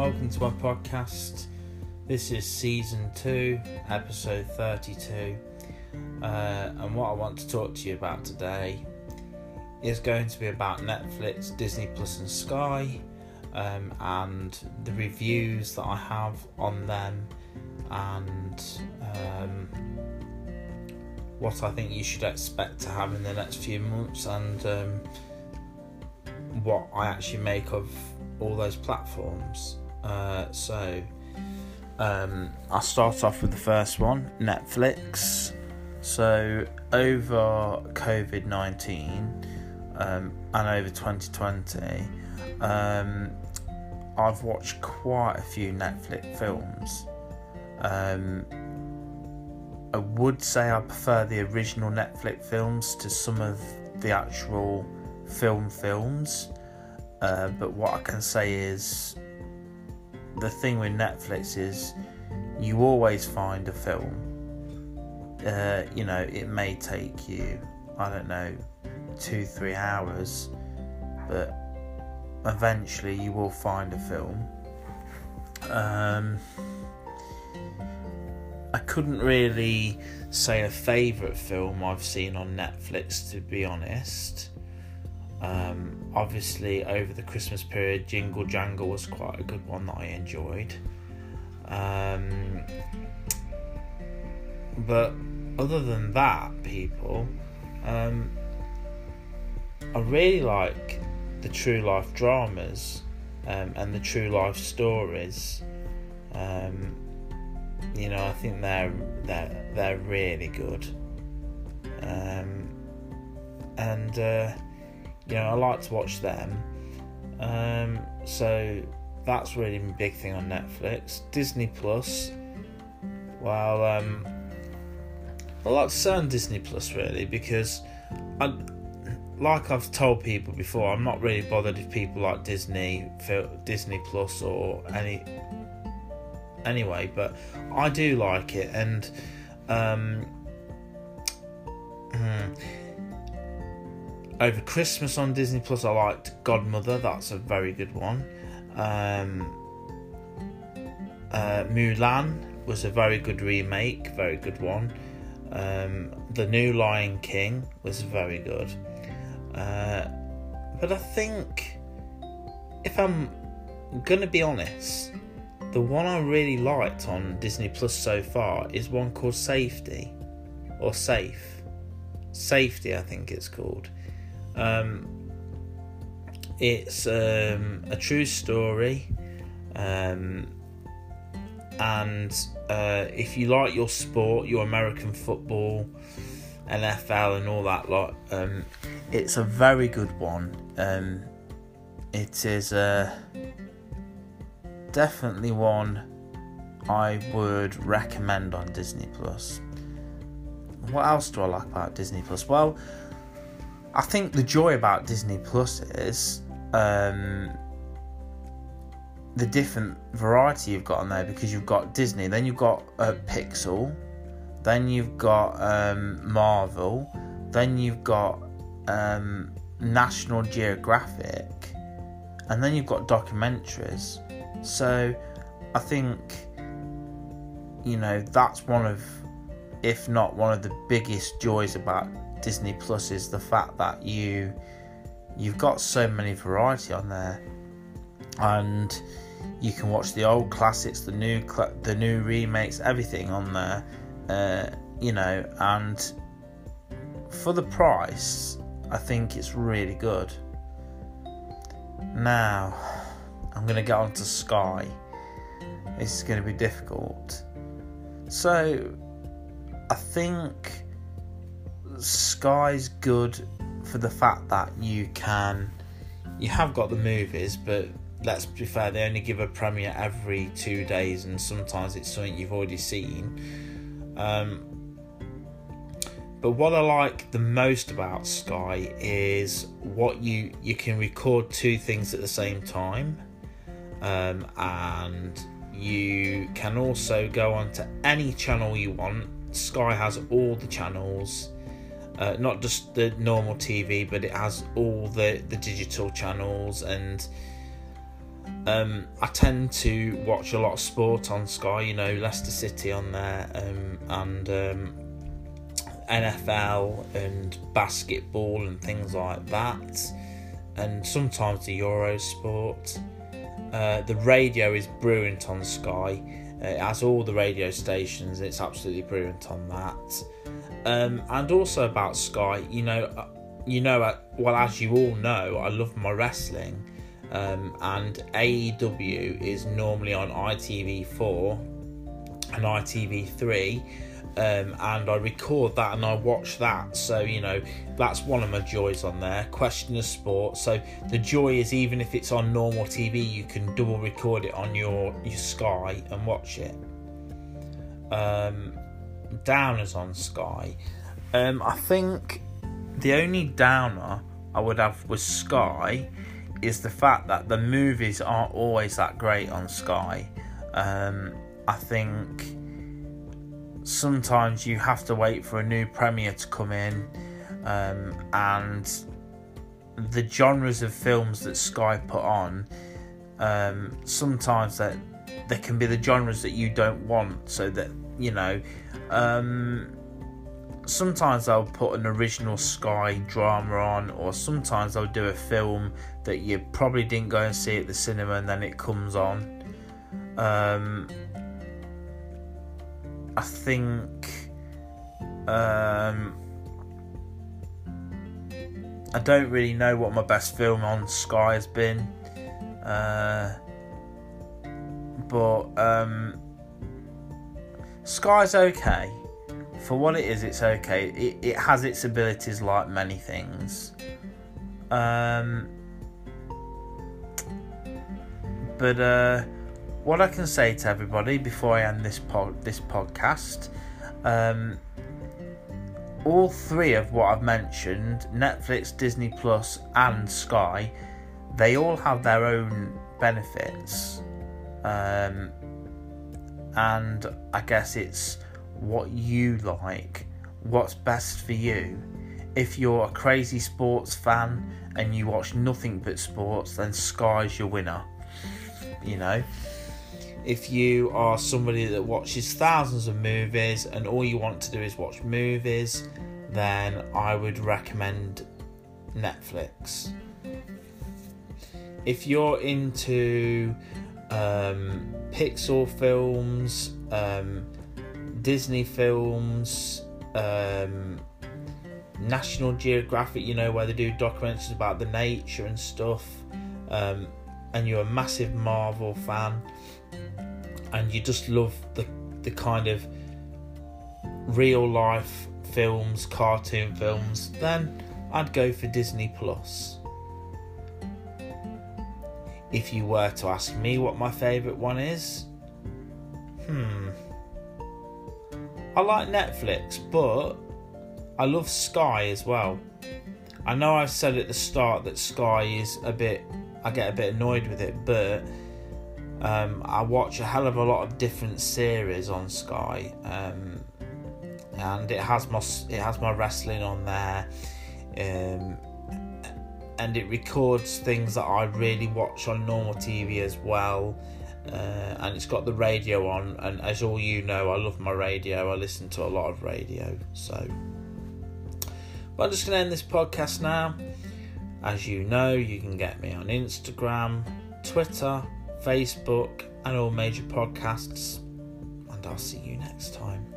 welcome to my podcast. This is season two, episode 32. Uh, and what I want to talk to you about today is going to be about Netflix, Disney Plus, and Sky, um, and the reviews that I have on them, and um, what I think you should expect to have in the next few months, and um, what I actually make of all those platforms. Uh, so um, I'll start off with the first one Netflix. So over COVID 19 um, and over 2020, um, I've watched quite a few Netflix films. Um, I would say I prefer the original Netflix films to some of the actual film films. Uh, but what I can say is the thing with Netflix is you always find a film. Uh, you know, it may take you, I don't know, two, three hours, but eventually you will find a film. Um, I couldn't really say a favourite film I've seen on Netflix, to be honest. Um, obviously, over the Christmas period, Jingle Jangle was quite a good one that I enjoyed. Um, but other than that, people, um, I really like the true life dramas um, and the true life stories. Um, you know, I think they're they're they're really good. Um, and uh, you know, I like to watch them. Um, so that's really a big thing on Netflix. Disney Plus. Well, um, I like to say on Disney Plus really because, I, like I've told people before, I'm not really bothered if people like Disney, Disney Plus or any. Anyway, but I do like it, and um, hmm, over Christmas on Disney Plus, I liked Godmother. That's a very good one. Um, uh, Mulan was a very good remake, very good one. Um, the new Lion King was very good. Uh, but I think, if I'm gonna be honest, the one I really liked on Disney Plus so far is one called Safety or Safe. Safety, I think it's called. Um, it's um, a true story, um, and uh, if you like your sport, your American football, NFL, and all that lot, um, it's a very good one. Um, it is uh, definitely one I would recommend on Disney Plus. What else do I like about Disney Plus? Well, I think the joy about Disney Plus is um, the different variety you've got on there because you've got Disney, then you've got uh, Pixar, then you've got um, Marvel, then you've got um, National Geographic, and then you've got documentaries. So I think you know that's one of, if not one of the biggest joys about Disney Plus is the fact that you you've got so many variety on there, and you can watch the old classics, the new cl- the new remakes, everything on there. Uh, you know, and for the price, I think it's really good. Now, I'm going to get on to Sky. This is going to be difficult. So, I think Sky's good for the fact that you can. You have got the movies, but let's be fair, they only give a premiere every two days, and sometimes it's something you've already seen. Um, but what I like the most about Sky is what you you can record two things at the same time, um, and you can also go on to any channel you want. Sky has all the channels uh, not just the normal TV, but it has all the the digital channels and Um, I tend to watch a lot of sport on Sky. You know, Leicester City on there, um, and um, NFL and basketball and things like that, and sometimes the Eurosport. Uh, the radio is brilliant on Sky. Uh, it has all the radio stations. It's absolutely brilliant on that. Um, and also about Sky, you know, uh, you know, uh, well as you all know, I love my wrestling, um, and AEW is normally on ITV4 and ITV3 um, and I record that and I watch that. So you know that's one of my joys on there. Question of sport. So the joy is even if it's on normal TV, you can double record it on your your Sky and watch it. Um, downers on Sky. Um, I think the only downer I would have with Sky is the fact that the movies aren't always that great on Sky. Um, I think sometimes you have to wait for a new premiere to come in, um, and the genres of films that Sky put on, um, sometimes that there can be the genres that you don't want, so that you know. Um, sometimes they'll put an original Sky drama on, or sometimes they'll do a film that you probably didn't go and see at the cinema and then it comes on. Um, I think um, I don't really know what my best film on Sky has been, uh, but um, Sky's okay for what it is. It's okay. It, it has its abilities, like many things. Um, but uh, what I can say to everybody before I end this pod, this podcast, um, all three of what I've mentioned Netflix, Disney Plus, and Sky they all have their own benefits. Um, and I guess it's what you like, what's best for you. If you're a crazy sports fan and you watch nothing but sports, then Sky's your winner. You know, if you are somebody that watches thousands of movies and all you want to do is watch movies, then I would recommend Netflix. If you're into um, Pixar films, um, Disney films, um, National Geographic, you know, where they do documentaries about the nature and stuff, um, and you're a massive Marvel fan, and you just love the the kind of real life films, cartoon films, then I'd go for Disney Plus. If you were to ask me what my favourite one is, hmm. I like Netflix, but I love Sky as well. I know I said at the start that Sky is a bit, I get a bit annoyed with it, but um, I watch a hell of a lot of different series on Sky, um, and it has my it has my wrestling on there, um, and it records things that I really watch on normal TV as well. Uh, and it's got the radio on, and as all you know, I love my radio. I listen to a lot of radio, so. But I'm just going to end this podcast now. As you know, you can get me on Instagram, Twitter, Facebook, and all major podcasts. And I'll see you next time.